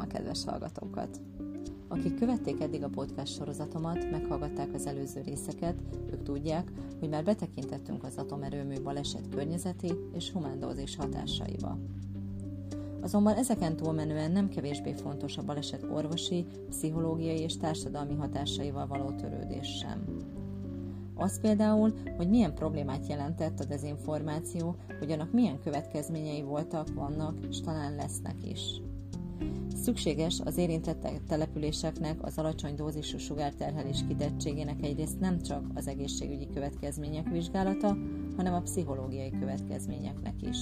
Üdvözlöm a kedves hallgatókat! Akik követték eddig a podcast sorozatomat, meghallgatták az előző részeket, ők tudják, hogy már betekintettünk az atomerőmű baleset környezeti és humándózis hatásaiba. Azonban ezeken túlmenően nem kevésbé fontos a baleset orvosi, pszichológiai és társadalmi hatásaival való törődés sem. Az például, hogy milyen problémát jelentett a dezinformáció, hogy annak milyen következményei voltak, vannak, és talán lesznek is. Szükséges az érintett településeknek az alacsony dózisú sugárterhelés kitettségének egyrészt nem csak az egészségügyi következmények vizsgálata, hanem a pszichológiai következményeknek is.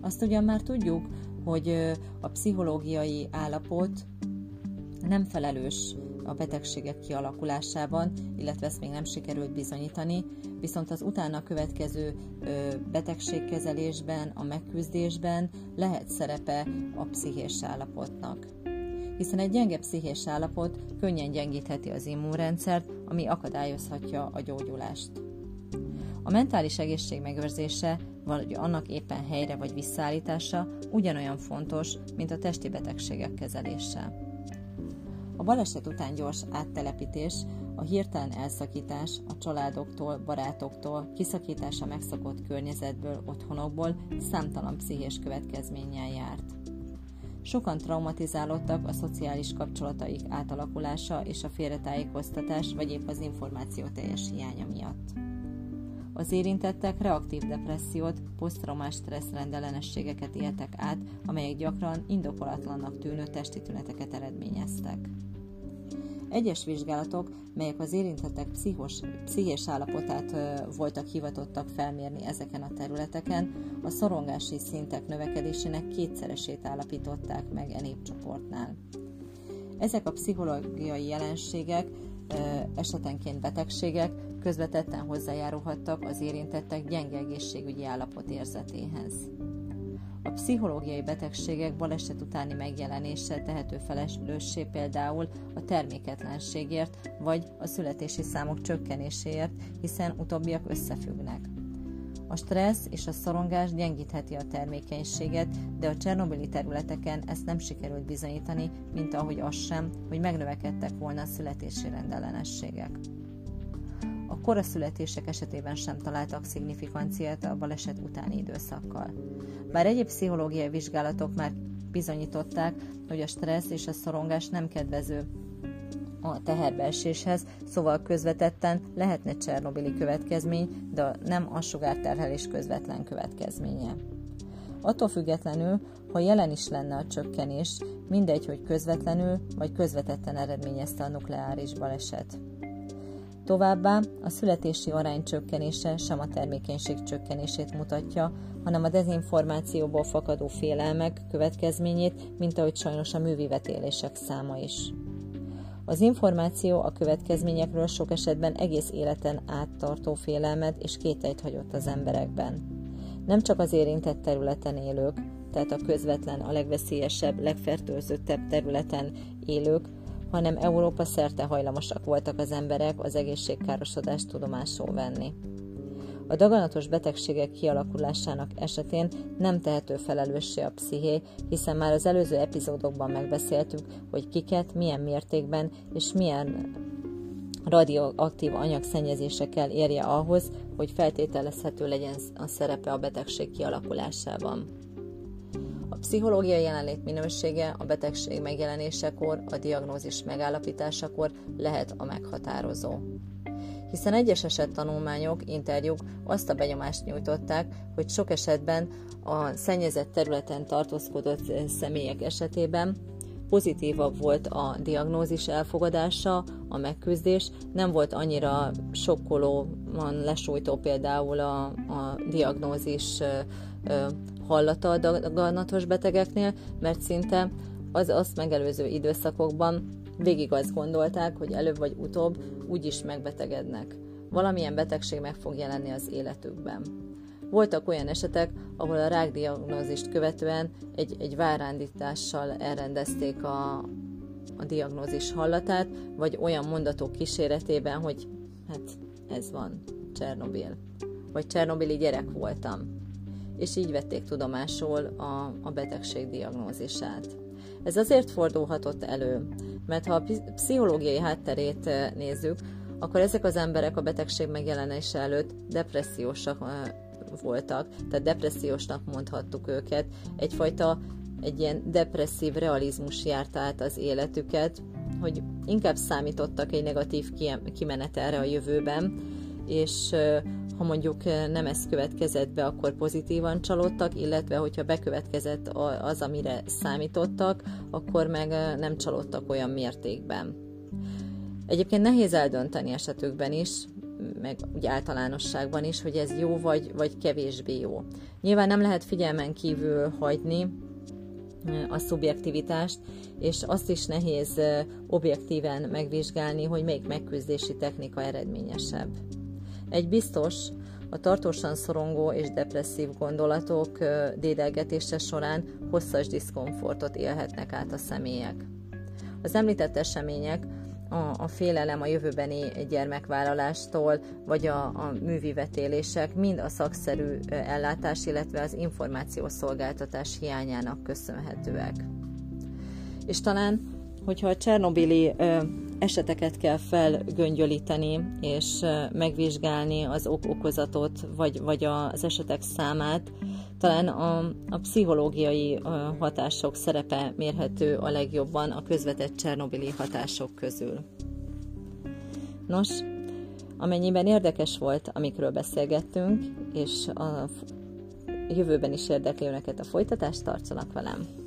Azt ugyan már tudjuk, hogy a pszichológiai állapot nem felelős a betegségek kialakulásában, illetve ezt még nem sikerült bizonyítani, viszont az utána következő betegségkezelésben, a megküzdésben lehet szerepe a pszichés állapotnak. Hiszen egy gyenge pszichés állapot könnyen gyengítheti az immunrendszert, ami akadályozhatja a gyógyulást. A mentális egészség megőrzése, vagy annak éppen helyre vagy visszaállítása ugyanolyan fontos, mint a testi betegségek kezelése. A baleset után gyors áttelepítés, a hirtelen elszakítás a családoktól, barátoktól, kiszakítás a megszokott környezetből, otthonokból számtalan pszichés következménnyel járt. Sokan traumatizálódtak a szociális kapcsolataik átalakulása és a félretájékoztatás vagy épp az információ teljes hiánya miatt. Az érintettek reaktív depressziót, posztraumás stressz rendellenességeket éltek át, amelyek gyakran indokolatlannak tűnő testi tüneteket eredményeztek. Egyes vizsgálatok, melyek az érintettek pszichos, pszichés állapotát voltak hivatottak felmérni ezeken a területeken, a szorongási szintek növekedésének kétszeresét állapították meg e népcsoportnál. Ezek a pszichológiai jelenségek, esetenként betegségek közvetetten hozzájárulhattak az érintettek gyenge egészségügyi állapot érzetéhez. A pszichológiai betegségek baleset utáni megjelenése tehető felelőssé például a terméketlenségért vagy a születési számok csökkenéséért, hiszen utóbbiak összefüggnek. A stressz és a szorongás gyengítheti a termékenységet, de a csernobili területeken ezt nem sikerült bizonyítani, mint ahogy az sem, hogy megnövekedtek volna a születési rendellenességek. A koraszületések esetében sem találtak szignificanciát a baleset utáni időszakkal. Bár egyéb pszichológiai vizsgálatok már bizonyították, hogy a stressz és a szorongás nem kedvező a teherbeeséshez, szóval közvetetten lehetne Csernobili következmény, de nem a sugárterhelés közvetlen következménye. Attól függetlenül, ha jelen is lenne a csökkenés, mindegy, hogy közvetlenül vagy közvetetten eredményezte a nukleáris baleset. Továbbá a születési arány csökkenése sem a termékenység csökkenését mutatja, hanem a dezinformációból fakadó félelmek következményét, mint ahogy sajnos a művivetélések száma is. Az információ a következményekről sok esetben egész életen áttartó félelmet és kételyt hagyott az emberekben. Nem csak az érintett területen élők, tehát a közvetlen, a legveszélyesebb, legfertőzöttebb területen élők, hanem Európa szerte hajlamosak voltak az emberek az egészségkárosodást tudomásul venni. A daganatos betegségek kialakulásának esetén nem tehető felelőssé a psziché, hiszen már az előző epizódokban megbeszéltük, hogy kiket, milyen mértékben és milyen radioaktív anyagszennyezésekkel érje ahhoz, hogy feltételezhető legyen a szerepe a betegség kialakulásában. Pszichológiai jelenlét minősége a betegség megjelenésekor, a diagnózis megállapításakor lehet a meghatározó. Hiszen egyes eset tanulmányok, interjúk azt a benyomást nyújtották, hogy sok esetben a szennyezett területen tartózkodott személyek esetében pozitívabb volt a diagnózis elfogadása, a megküzdés, nem volt annyira sokkolóan lesújtó például a, a diagnózis hallata a daganatos betegeknél, mert szinte az azt megelőző időszakokban Végig azt gondolták, hogy előbb vagy utóbb úgyis megbetegednek. Valamilyen betegség meg fog jelenni az életükben. Voltak olyan esetek, ahol a rákdiagnózist követően egy, egy várándítással elrendezték a, a diagnózis hallatát, vagy olyan mondatok kíséretében, hogy hát ez van, Csernobil. Vagy Csernobili gyerek voltam. És így vették tudomásul a, a betegség diagnózisát. Ez azért fordulhatott elő, mert ha a pszichológiai hátterét nézzük, akkor ezek az emberek a betegség megjelenése előtt depressziósak voltak, tehát depressziósnak mondhattuk őket. Egyfajta egy ilyen depresszív realizmus járt át az életüket, hogy inkább számítottak egy negatív kimenetelre a jövőben, és ha mondjuk nem ez következett be, akkor pozitívan csalódtak, illetve hogyha bekövetkezett az, amire számítottak, akkor meg nem csalódtak olyan mértékben. Egyébként nehéz eldönteni esetükben is, meg úgy általánosságban is, hogy ez jó vagy, vagy kevésbé jó. Nyilván nem lehet figyelmen kívül hagyni a szubjektivitást, és azt is nehéz objektíven megvizsgálni, hogy melyik megküzdési technika eredményesebb. Egy biztos, a tartósan szorongó és depresszív gondolatok dédelgetése során hosszas diszkomfortot élhetnek át a személyek. Az említett események a, a félelem a jövőbeni gyermekvállalástól, vagy a, a művivetélések mind a szakszerű ellátás, illetve az információszolgáltatás hiányának köszönhetőek. És talán, hogyha a Csernobili eseteket kell felgöngyölíteni, és megvizsgálni az ok-okozatot, vagy, vagy az esetek számát, talán a, a pszichológiai hatások szerepe mérhető a legjobban a közvetett Csernobili hatások közül. Nos, amennyiben érdekes volt, amikről beszélgettünk, és a jövőben is érdekli önöket a folytatást, tartsanak velem!